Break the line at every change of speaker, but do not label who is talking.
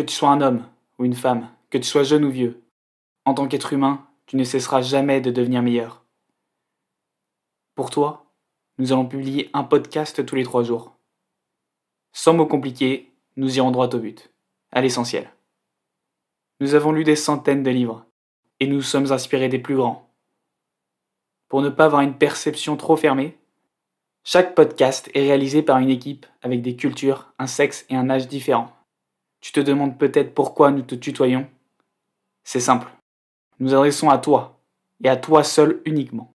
Que tu sois un homme ou une femme, que tu sois jeune ou vieux, en tant qu'être humain, tu ne cesseras jamais de devenir meilleur. Pour toi, nous allons publier un podcast tous les trois jours. Sans mots compliqués, nous irons droit au but, à l'essentiel. Nous avons lu des centaines de livres, et nous sommes inspirés des plus grands. Pour ne pas avoir une perception trop fermée, chaque podcast est réalisé par une équipe avec des cultures, un sexe et un âge différents. Tu te demandes peut-être pourquoi nous te tutoyons C'est simple. Nous adressons à toi, et à toi seul uniquement.